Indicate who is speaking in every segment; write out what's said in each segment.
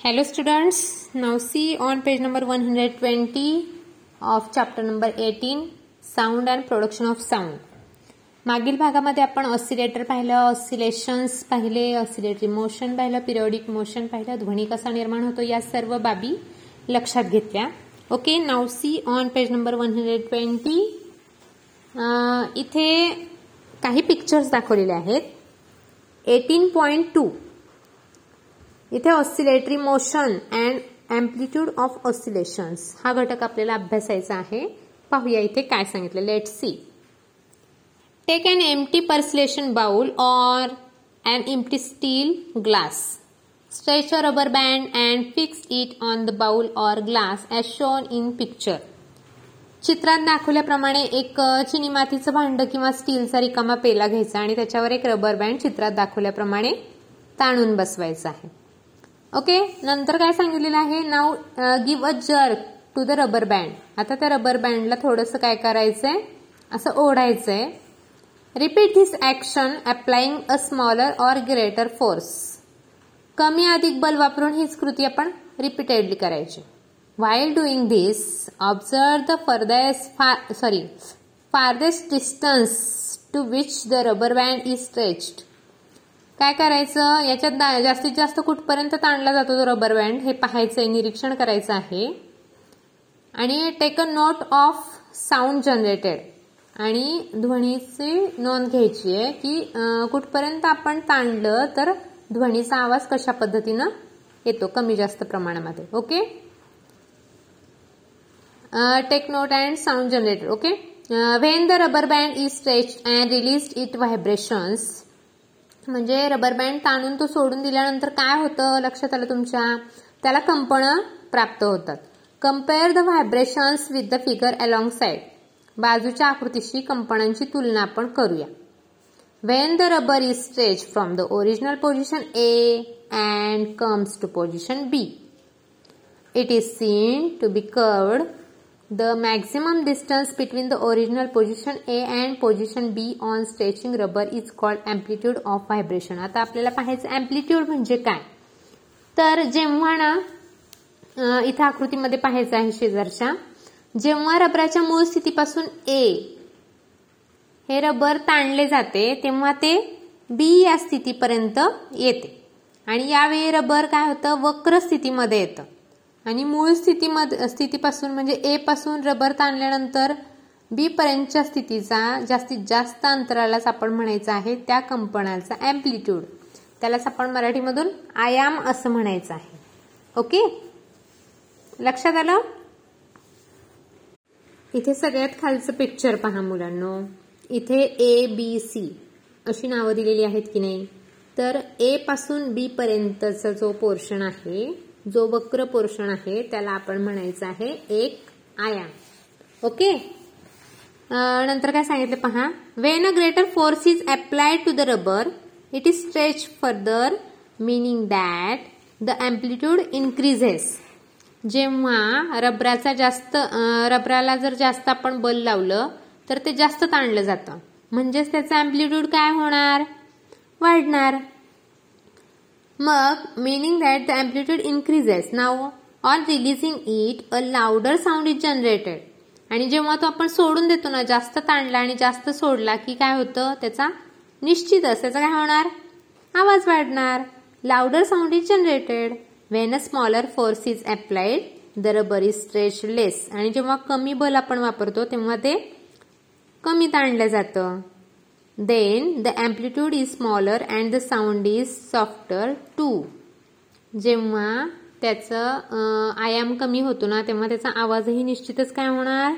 Speaker 1: Hello students, now see on page number 120 of chapter number 18 Sound and Production of Sound. मागील भागामध्ये आपण oscillator पाहिलं oscillations पाहिले oscillatory motion पाहिलं periodic motion पाहिलं ध्वनी कसा निर्माण होतो या सर्व बाबी लक्षात घेतल्या. Okay now see on page number one hundred twenty इथे काही पिक्चर्स दाखवलेले आहेत. एटीन पॉईंट टू इथे oscillatory motion and amplitude of oscillations हा घटक आपल्याला अभ्यासायचा आहे. पाहूया इथे काय सांगितलं. Let see take an empty porcelain bowl or an empty steel glass stretch a rubber band and fix it on the bowl or glass as shown in picture चित्रात दाखवल्याप्रमाणे एक चिनी मातीचं भांड किंवा स्टीलचा रिकामा पेला घ्यायचा आणि त्याच्यावर एक रबर बँड चित्रात दाखवल्याप्रमाणे ताणून बसवायचं आहे. ओके नंतर काय सांगितलेलं आहे? Now give a jerk to the rubber band आता त्या रबर बँडला थोडंसं काय करायचंय? असं ओढायचंय. Repeat this action applying a smaller or greater force कमी अधिक बल वापरून हीच कृती आपण रिपीटेडली करायची. While doing this observe the farthest far sorry farthest distance to which the rubber band is stretched काय करायचं? याच्यात जास्तीत जास्त कुठपर्यंत ताणला जातो तो रबर बँड हे पाहायचंय निरीक्षण करायचं आहे. आणि take a note of sound generated आणि ध्वनीची नोंद घ्यायची आहे की कुठपर्यंत आपण ताणलं तर ध्वनीचा आवाज कशा पद्धतीनं येतो? कमी जास्त प्रमाणामध्ये okay? Take note and sound generated okay? When the rubber band is stretch and release it vibrations म्हणजे रबर बँड ताणून तो सोडून दिल्यानंतर काय होतं लक्षात आलं तुमच्या? त्याला कंपनं प्राप्त होतात. Compare the vibrations with the figure along side बाजूच्या आकृतीशी कंपनांची तुलना आपण करूया. When the rubber is stretch from the original position A and comes to position B it is seen to be curved The maximum distance between the original position A and position B on stretching rubber is called amplitude of vibration. आता आपल्याला पाहायचं amplitude म्हणजे काय तर जेव्हा ना इथं आकृतीमध्ये पाहायचं आहे शेजारच्या जेव्हा रबराच्या मूळ स्थितीपासून ए हे रबर ताणले जाते तेव्हा ते बी या स्थितीपर्यंत येते आणि यावेळी रबर काय होतं वक्र स्थितीमध्ये येतं आणि मूळ स्थितीमध्ये स्थितीपासून म्हणजे ए पासून रबर ताणल्यानंतर बी पर्यंतच्या स्थितीचा जास्तीत जास्त अंतरालाच आपण म्हणायचं आहे त्या कंपनाचा अँप्लिट्यूड त्यालाच आपण मराठीमधून आयाम असं म्हणायचं आहे. ओके लक्षात आलं? इथे सगळ्यात खालचं पिक्चर पहा मुलांनो. इथे ए बी सी अशी नावं दिलेली आहेत की नाही? तर ए पासून बी पर्यंतचा जो पोर्शन आहे जो वक्र पोर्शन आहे त्याला आपण म्हणायचं आहे एक आयाम. ओके? नंतर काय सांगितलं पहा? When a greater force is applied to the rubber it is stretch further meaning that the amplitude increases जेव्हा रबराचा जास्त रबराला जर जास्त आपण बल लावलं तर ते जास्त ताणलं जातं. म्हणजेच त्याचं अँप्लिट्यूड काय होणार? वाढणार. मग meaning that the amplitude increases. Now on releasing it a louder sound is generated. आणि जेव्हा तो आपण सोडून देतो ना जास्त ताणला आणि जास्त सोडला की काय होतं? त्याचा निश्चितच त्याचा काय होणार? आवाज वाढणार. Louder sound is generated when a smaller force is applied the rubber is stretch less आणि जेव्हा कमी बल आपण वापरतो तेव्हा ते कमी ताणलं जातं. Then the amplitude is smaller and the sound is softer too. जेव्हा त्याचं आयाम कमी होतो ना तेव्हा त्याचा आवाजही निश्चितच काय होणार?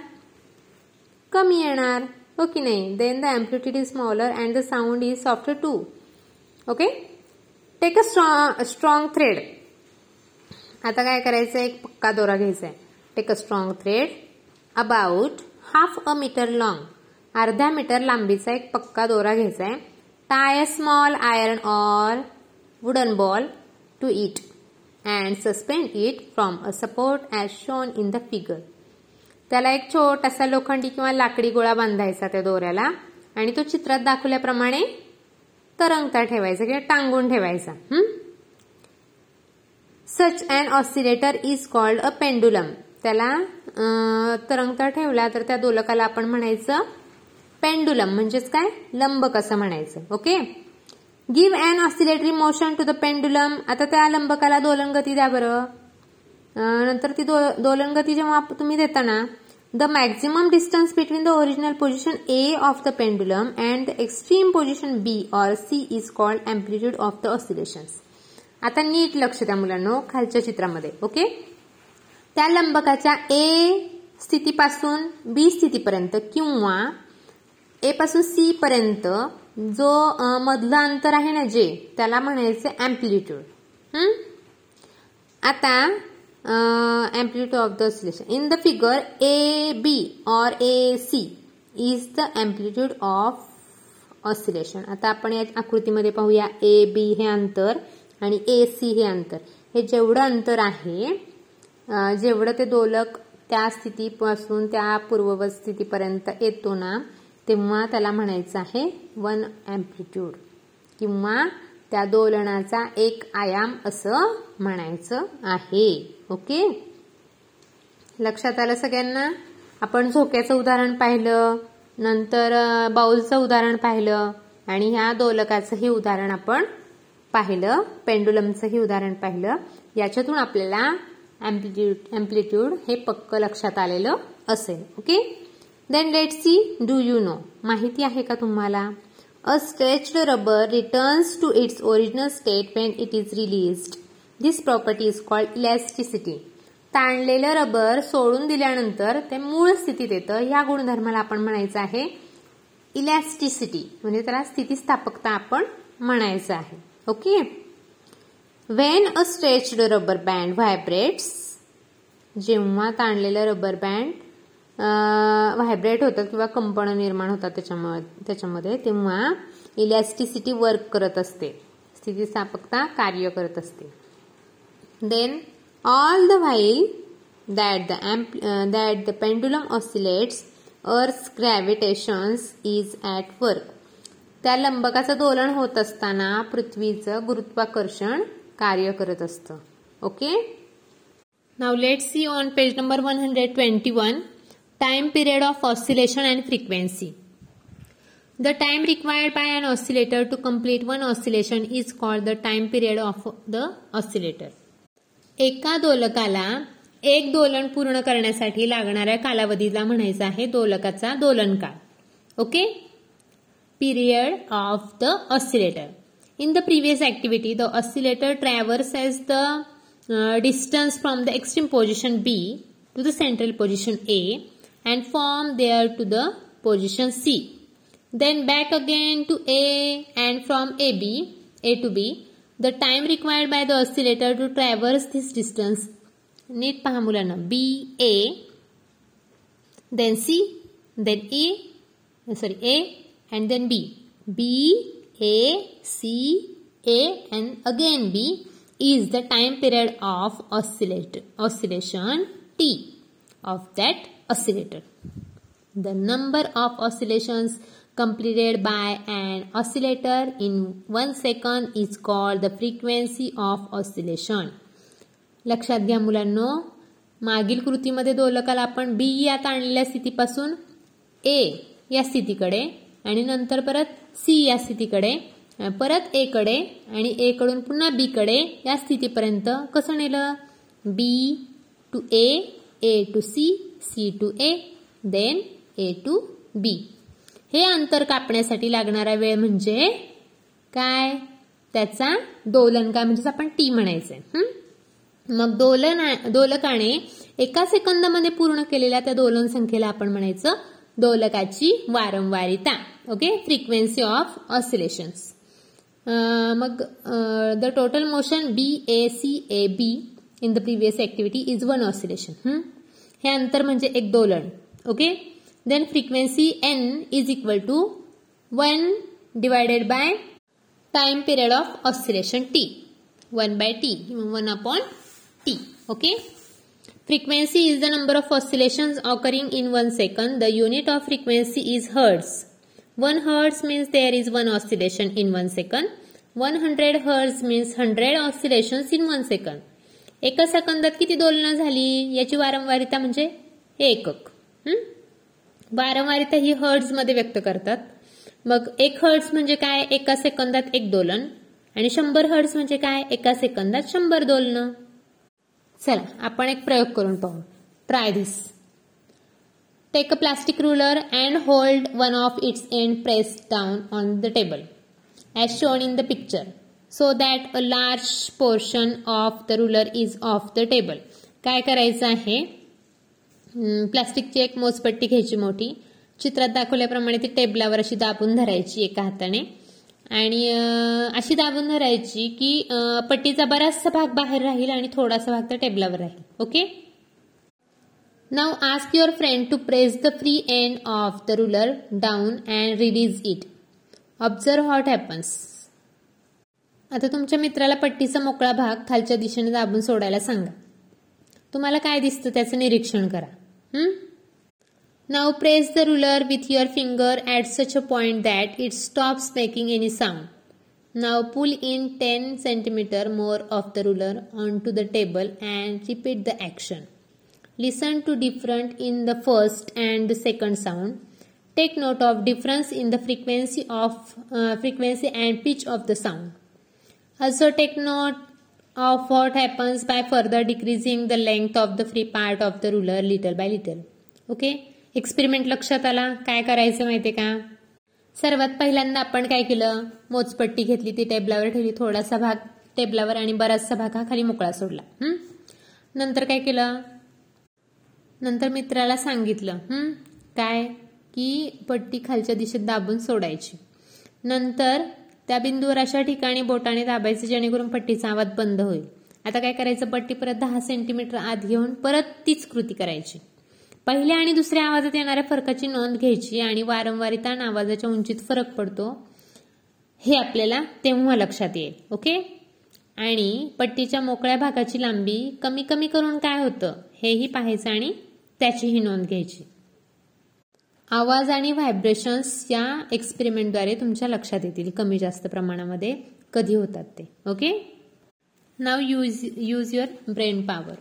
Speaker 1: कमी येणार. ओके नाही. Then the amplitude is smaller and the sound is softer too okay take a strong strong thread आता काय करायचं एक पक्का दोरा घ्यायचा आहे take a strong thread about half a metre long अर्ध्या मीटर लांबीचा एक पक्का दोरा घ्यायचा आहे tie small iron or wooden ball to it and suspend it from a support as shown in the figure त्याला एक छोटासा लोखंडी किंवा लाकडी गोळा बांधायचा त्या दोऱ्याला आणि तो चित्रात दाखवल्याप्रमाणे तरंगता ठेवायचा किंवा टांगून ठेवायचा. Such and oscillator is called a pendulum त्याला तरंगता ठेवला तर त्या दोलकाला आपण म्हणायचं पेंडुलम म्हणजेच काय? लंबक असं म्हणायचं? Okay? Give and oscillatory motion to the pendulum आता त्या लंबकाला दोलनगती द्या बरं. नंतर ती दोलनगती जेव्हा तुम्ही देता ना the maximum distance between the original position A of the pendulum and the extreme position B or C is called amplitude of the oscillations आता नीट लक्ष द्या मुलांनो खालच्या चित्रामध्ये ओके? त्या लंबकाच्या ए स्थितीपासून बी स्थितीपर्यंत किंवा ए पासून सी पर्यंत जो मधलं अंतर आहे ना जे त्याला म्हणायचं अँप्लिट्यूड आता amplitude of the of in the figure A B or A C is the amplitude of oscillation आता आपण या आकृतीमध्ये पाहूया ए बी हे अंतर आणि ए सी हे अंतर. हे जेवढं अंतर आहे जेवढं ते दोलक त्या स्थितीपासून त्या पूर्ववत स्थितीपर्यंत येतो ना तेव्हा त्याला म्हणायचं आहे वन अँप्लिट्यूड किंवा त्या दोलनाचा एक आयाम असं म्हणायचं आहे. ओके? लक्षात आलं सगळ्यांना? आपण झोक्याचं उदाहरण पाहिलं नंतर बाऊलचं उदाहरण पाहिलं आणि ह्या दोलकाचंही उदाहरण आपण पाहिलं पेंडुलमचंही उदाहरण पाहिलं. याच्यातून आपल्याला अँप्लिट्यूड अँप्लिट्यूड हे पक्क लक्षात आलेलं असेल. Okay? Then let see do you know माहिती आहे का तुम्हाला? A stretched rubber returns to its original state when it is released this property is called elasticity ताणलेलं rubber सोडून दिल्यानंतर ते मूळ स्थितीत येतं. ह्या गुणधर्माला आपण म्हणायचं आहे इलॅस्टिसिटी म्हणजे त्याला स्थितीस्थापकता आपण म्हणायचं आहे. Okay when a stretched rubber band vibrates जेव्हा ताणलेलं रबर बँड व्हायब्रेट होतात किंवा कंपन निर्माण होतात त्याच्यामध्ये त्याच्यामध्ये तेव्हा इलॅस्टिसिटी वर्क करत असते. स्थितीस्थापकता कार्य करत असते. Then all the while that the that the pendulum oscillates earth gravitations is at work त्या लंबकाचं दोलन होत असताना पृथ्वीचं गुरुत्वाकर्षण कार्य करत असतं. Okay now let see on page number one hundred twenty one time period of oscillation and frequency the time required by an oscillator to complete one oscillation is called the time period of the oscillator एका दोलकाला एक दोलन पूर्ण करण्यासाठी लागणाऱ्या कालावधीला म्हणायचा आहे दोलकाचा दोलन काळ okay period of the oscillator in the previous activity the oscillator travels as the distance from the extreme position B to the central position A and from there to the position C. Then back again to A and from AB, A to B. The time required by the oscillator to traverse this distance. Need pahamulana. B, A, then C, then A, uh, sorry, A and then B. B, A, C, A and again B is the time period of oscillator, oscillation T of that oscillator. The number of oscillations completed by an oscillator in one second is called the frequency of oscillation. लक्षात घ्या मुलांनो मागील कृतीमध्ये दोलकाला आपण बी या ताणलेल्या स्थितीपासून ए या स्थितीकडे आणि नंतर परत सी या स्थितीकडे परत ए कडे आणि ए कडून पुन्हा बी कडे या स्थितीपर्यंत कसं नेलं B to A A to C C to A then A to B. हे अंतर कापण्यासाठी लागणारा वेळ म्हणजे काय? त्याचा दोलन काय म्हणजे आपण टी म्हणायचंय. मग दोलन दोलकाने एका सेकंदामध्ये पूर्ण केलेल्या त्या दोलन संख्येला आपण म्हणायचं दोलकाची वारंवारिता. ओके? Frequency of oscillations. मग the total motion B A C A B in the previous activity is one oscillation. हे अंतर म्हणजे एक दोलन okay? Then frequency n is equal to one divided by time period of oscillation T one by T one upon T okay frequency is the number of oscillation occurring in one second the unit of frequency is hertz one hertz means there is one oscillation in one second one hundred hertz means hundred oscillation in one second एका सेकंदात किती दोलनं झाली? याची वारंवारिता म्हणजे एकक. वारंवारिता ही मध्ये व्यक्त करतात. मग एक हर्ड्स म्हणजे काय? एका सेकंदात एक दोलन. आणि शंभर हर्ड्स म्हणजे काय? एका सेकंदात शंभर दोलनं. चला आपण एक प्रयोग करून पाहू. Try this take a plastic ruler and hold one of its end press down on the table as shown in the picture so that a large portion of the ruler is off the table काय करायचं आहे? प्लास्टिकची एक मोजपट्टी घ्यायची मोठी. चित्रात दाखवल्याप्रमाणे ती टेबलावर अशी दाबून धरायची एका हाताने. आणि अशी दाबून धरायची की पट्टीचा बराचसा भाग बाहेर राहील आणि थोडासा भाग तर टेबलावर राहील. Okay now ask your friend to press the free end of the ruler down and release it observe what happens आता तुमच्या मित्राला पट्टीचा मोकळा भाग खालच्या दिशेने दाबून सोडायला सांगा. तुम्हाला काय दिसतं त्याचं निरीक्षण करा. Now press the ruler with your finger at such a point that it stops making any sound now pull in ten centimetre more of the ruler on to the table and repeat the action listen to different in the first and the second sound take note of difference in the frequency of frequency and pitch of the sound Also take note of what happens by further decreasing the length of the free part of the ruler little by little. Okay experiment लक्षात आला? काय करायचं माहितीये का? सर्वात पहिल्यांदा आपण काय केलं? मोजपट्टी घेतली ती टेबलावर ठेवली. थोडासा भाग टेबलावर आणि बराचसा भाग हा खाली मोकळा सोडला. नंतर काय केलं? नंतर मित्राला सांगितलं. काय? की पट्टी खालच्या दिशेत दाबून सोडायची. नंतर त्या बिंदूवर अशा ठिकाणी बोटाने दाबायचे जेणेकरून पट्टीचा आवाज बंद होईल. आता काय करायचं? पट्टी परत दहा सेंटीमीटर आत घेऊन परत तीच कृती करायची. पहिल्या आणि दुसऱ्या आवाजात येणाऱ्या फरकाची नोंद घ्यायची आणि वारंवारिता आणि आवाजाच्या उंचीत फरक पडतो. हे आपल्याला तेव्हा लक्षात येईल ओके? आणि पट्टीच्या मोकळ्या भागाची लांबी कमी कमी करून काय होतं? हेही पाहायचं आणि त्याचीही नोंद घ्यायची. आवाज आणि व्हायब्रेशन्स या एक्सपेरिमेंटद्वारे तुमच्या लक्षात येतील कमी जास्त प्रमाणामध्ये. कधी होतात ते? Okay now use use your brain power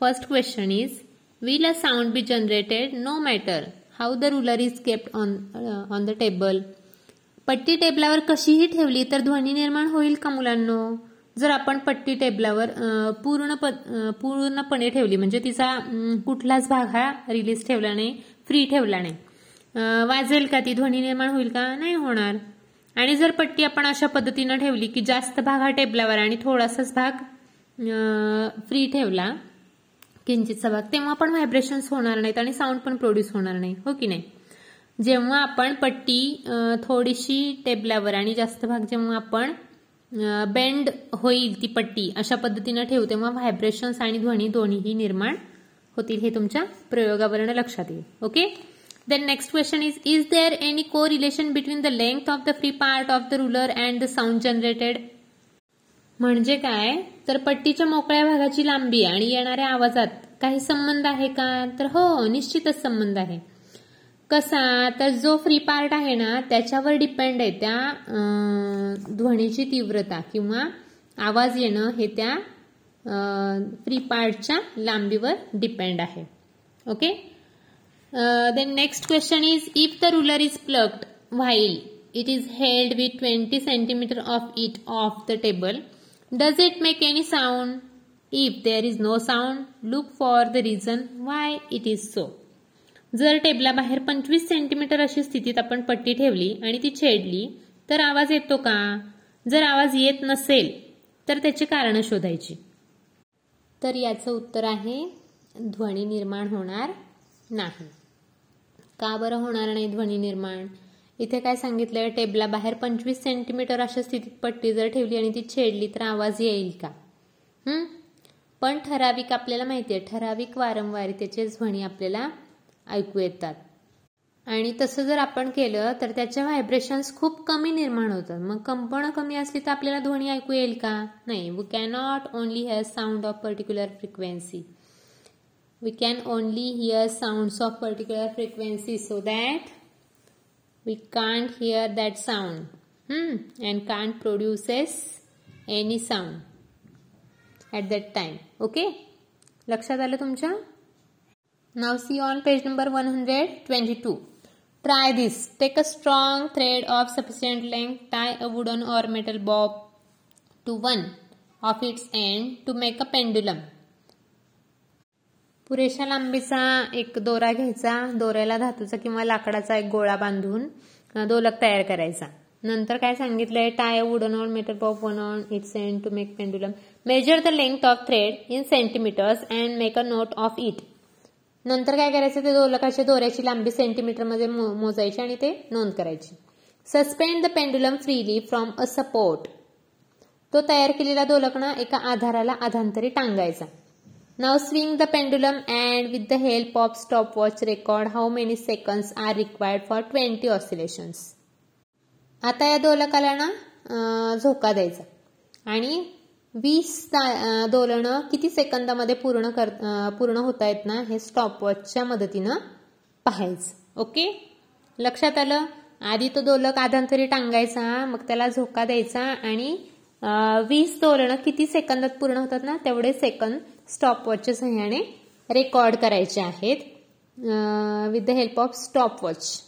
Speaker 1: first question is will a sound be generated no matter how the ruler is kept on on the table पट्टी टेबलावर कशीही ठेवली तर ध्वनी निर्माण होईल का मुलांनो? जर आपण पट्टी टेबलावर पूर्ण पूर्णपणे ठेवली म्हणजे तिचा कुठलाच भाग हा रिलीज ठेवला नाही फ्री ठेवला नाही वाजेल का ती ध्वनी निर्माण होईल का? नाही होणार. आणि जर पट्टी आपण अशा पद्धतीनं ठेवली की जास्त भाग हा टेबलावर आणि थोडासाच भाग फ्री ठेवला किंचितचा भाग तेव्हा पण व्हायब्रेशन्स होणार नाहीत आणि साऊंड पण प्रोड्यूस होणार नाही. हो की नाही? जेव्हा आपण पट्टी थोडीशी टेबलावर आणि जास्त भाग जेव्हा आपण बेंड होईल ती पट्टी अशा पद्धतीनं ठेवू तेव्हा व्हायब्रेशन्स आणि ध्वनी दोन्हीही निर्माण होतील हे तुमच्या प्रयोगावरनं लक्षात येईल. Okay? Then next question is, is there any correlation between the length of the free part of the ruler and the sound generated? म्हणजे काय? तर पट्टीच्या मोकळ्या भागाची लांबी आणि येणाऱ्या आवाजात काही संबंध आहे का? तर हो निश्चितच संबंध आहे. कसा? तर जो फ्री पार्ट आहे ना त्याच्यावर डिपेंड आहे त्या ध्वनीची तीव्रता किंवा आवाज येणं हे त्या फ्री पार्टच्या लांबीवर डिपेंड आहे. Okay then next question is if the ruler is plucked while it is held with twenty centimetre of it off the table does it make any sound if there is no sound look for the reason why it is so जर टेबला बाहेर पंचवीस centimetre अशी स्थितीत आपण पट्टी ठेवली आणि ती छेडली तर आवाज येतो का? जर आवाज येत नसेल तर त्याची कारण शोधायची. तर याचं उत्तर आहे ध्वनी निर्माण होणार नाही. का बरं होणार नाही ध्वनी निर्माण? इथे काय सांगितलंय? टेबला बाहेर पंचवीस सेंटीमीटर अशा स्थितीत पट्टी जर ठेवली आणि ती छेडली तर आवाज येईल का? पण ठराविक आपल्याला माहिती आहे ठराविक वारंवारितेचे ध्वनी आपल्याला ऐकू येतात. आणि तसं जर आपण केलं तर त्याच्या व्हायब्रेशन्स खूप कमी निर्माण होतात. मग कंपनं कमी असली तर आपल्याला ध्वनी ऐकू येईल का? नाही. We cannot only has sound of particular frequency we can only hear sounds of particular frequency so that we can't hear that sound. Hmm, and can't produces any sound at that time okay लक्षात आलं तुमच्या now see on page number one hundred twenty two try this take a strong thread of sufficient length tie a wooden or metal bob to one of its end to make a pendulum पुरेशा लांबीचा एक दोरा घ्यायचा दोऱ्याला धातूचा किंवा लाकडाचा एक गोळा बांधून दोलक तयार करायचा. नंतर काय सांगितलंय? Tie wooden on metal bob one on its end to make pendulum measure the length of thread in centimetres and make a note of it नंतर काय करायचं? ते दोलकाच्या दोऱ्याची लांबी सेंटीमीटरमध्ये मोजायची आणि ते नोंद करायची. Suspend the pendulum freely from a support तो तयार केलेला दोलक ना एका आधाराला आधांतरी टांगायचा. Now swing the pendulum and with the help of stopwatch record record how many are are required for twenty oscillations आता या दोलकाला ना झोका द्यायचा. आणि वीस दोलनं किती सेकंदामध्ये पूर्ण कर पूर्ण होत आहेत ना हे स्टॉपवॉचच्या मदतीनं पाहायचं. ओके लक्षात आलं? आधी तो दोलक आधांतरी टांगायचा मग त्याला झोका द्यायचा आणि वीस दोलनं किती सेकंदात पूर्ण होतात ना तेवढे सेकंद स्टॉपवॉचच्या सहाय्याने रेकॉर्ड करायचे आहेत. With the help of stopwatch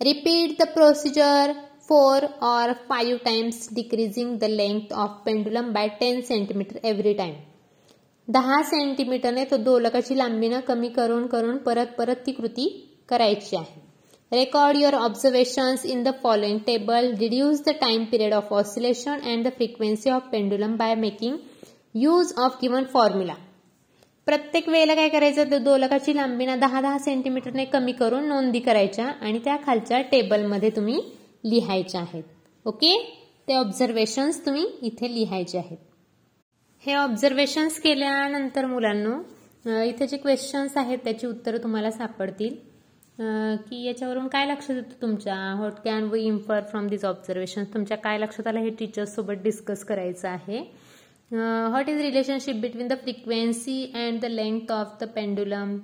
Speaker 1: repeat the procedure four or five times decreasing the length of pendulum by ten centimetre every time दहा सेंटीमीटरने तो दोलकाची लांबीनं कमी करून करून परत परत ती कृती करायची आहे. Record your observations in the following table deduce the time period of oscillation and the frequency of pendulum by making use of given formula प्रत्येक वेळेला काय करायचं? तर दोलकाची लांबी ना दहा दहा सेंटीमीटरने कमी करून नोंदी करायच्या आणि त्या खालच्या टेबलमध्ये तुम्ही लिहायच्या आहेत. ओके? ते ऑब्झर्वेशन्स तुम्ही इथे लिहायचे आहेत. हे ऑब्झर्वेशन्स केल्यानंतर मुलांनो इथे जे क्वेश्चन्स आहेत त्याची उत्तरं तुम्हाला सापडतील. की याच्यावरून काय लक्षात येतं तुमच्या? What can we infer from this observation तुमच्या काय लक्षात आलं? हे टीचर्ससोबत डिस्कस करायचं आहे. What is relationship between the frequency and the length of the pendulum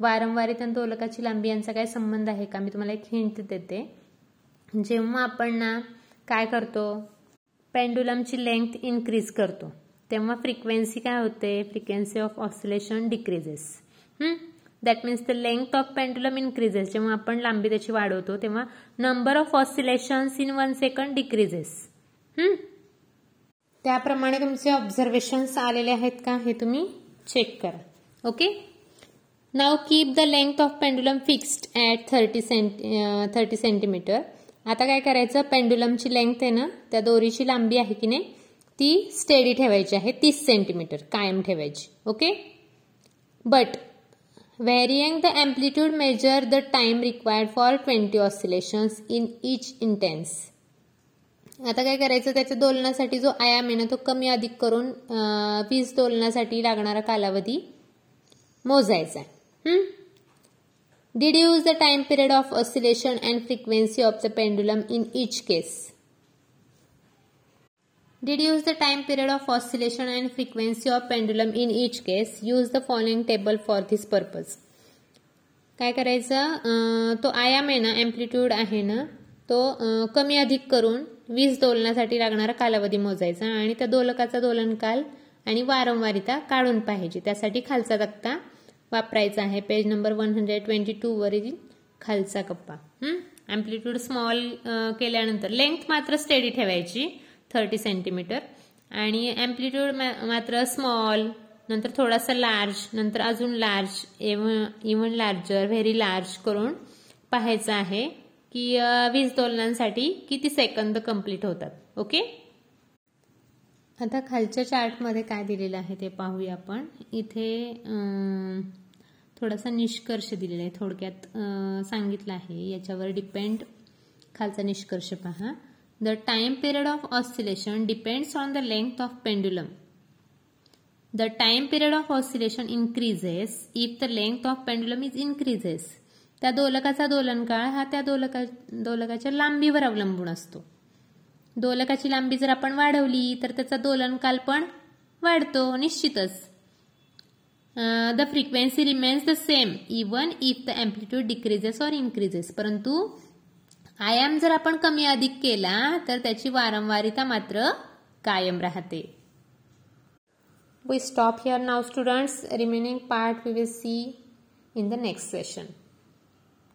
Speaker 1: वारंवारित आणि दोलकाची लांबी यांचा काय संबंध आहे का? मी तुम्हाला एक हिंट देते. जेव्हा आपण ना काय करतो? पेंडुलमची लेंथ इन्क्रीज करतो. तेव्हा फ्रिक्वेन्सी काय होते? Frequency of oscillation decreases that means the length of pendulum increases जेव्हा आपण लांबी त्याची वाढवतो तेव्हा number of oscillations in one second decreases त्याप्रमाणे तुमचे ऑब्झर्वेशन्स आलेले आहेत का? हे तुम्ही चेक करा. Okay now keep the length of pendulum fixed at thirty centi thirty centimetre आता काय करायचं? पेंडुलमची लेंथ आहे ना त्या दोरीची लांबी आहे की नाही ती स्टेडी ठेवायची आहे तीस सेंटीमीटर कायम ठेवायची. Okay but varying the amplitude measure the time required for twenty oscillations in each instance आता काय करायचं त्याच्या दोलनासाठी जो आयाम आहे ना तो कमी अधिक करून वीज दोलनासाठी लागणारा कालावधी मोजायचा deduce the time period of oscillation and frequency of the pendulum in each case deduce the time period of oscillation and frequency of pendulum in each case use the following table for this purpose काय करायचं? तो आयाम आहे ना amplitude आहे ना तो कमी अधिक करून वीज दोलनासाठी लागणारा कालावधी मोजायचा आणि त्या दोलकाचा दोलनकाल आणि वारंवारिता काढून पाहिजे त्यासाठी खालचा तक्ता वापरायचा आहे. Page number one hundred twenty two वरील खालचा कप्पा. अँप्लिट्यूड स्मॉल केल्यानंतर लेंथ मात्र स्टेडी ठेवायची. थर्टी सेंटीमीटर आणि अँप्लिट्यूड मात्र स्मॉल नंतर थोडासा लार्ज नंतर अजून large even larger very large करून पाहायचं आहे. की वीज दोलनांसाठी किती सेकंद कंप्लीट होतात. ओके आता खालच्या चार्टमध्ये काय दिलेलं आहे ते पाहूया आपण. इथे थोडासा निष्कर्ष दिलेला आहे. थोडक्यात सांगितलं आहे. याच्यावर डिपेंड खालचा निष्कर्ष पहा. The time period of oscillation depends on the length of pendulum the time period of oscillation increases if the length of pendulum is increases त्या दोलकाचा दोलनकाळ हा त्या दोलका दोलकाच्या लांबीवर अवलंबून असतो. दोलकाची लांबी जर आपण वाढवली तर त्याचा दोलनकाल पण वाढतो निश्चितच. The frequency remains the same even if the amplitude decreases or increases परंतु आयाम जर आपण कमी अधिक केला तर त्याची वारंवारिता मात्र कायम राहते. We stop here now students remaining part we will see in the next session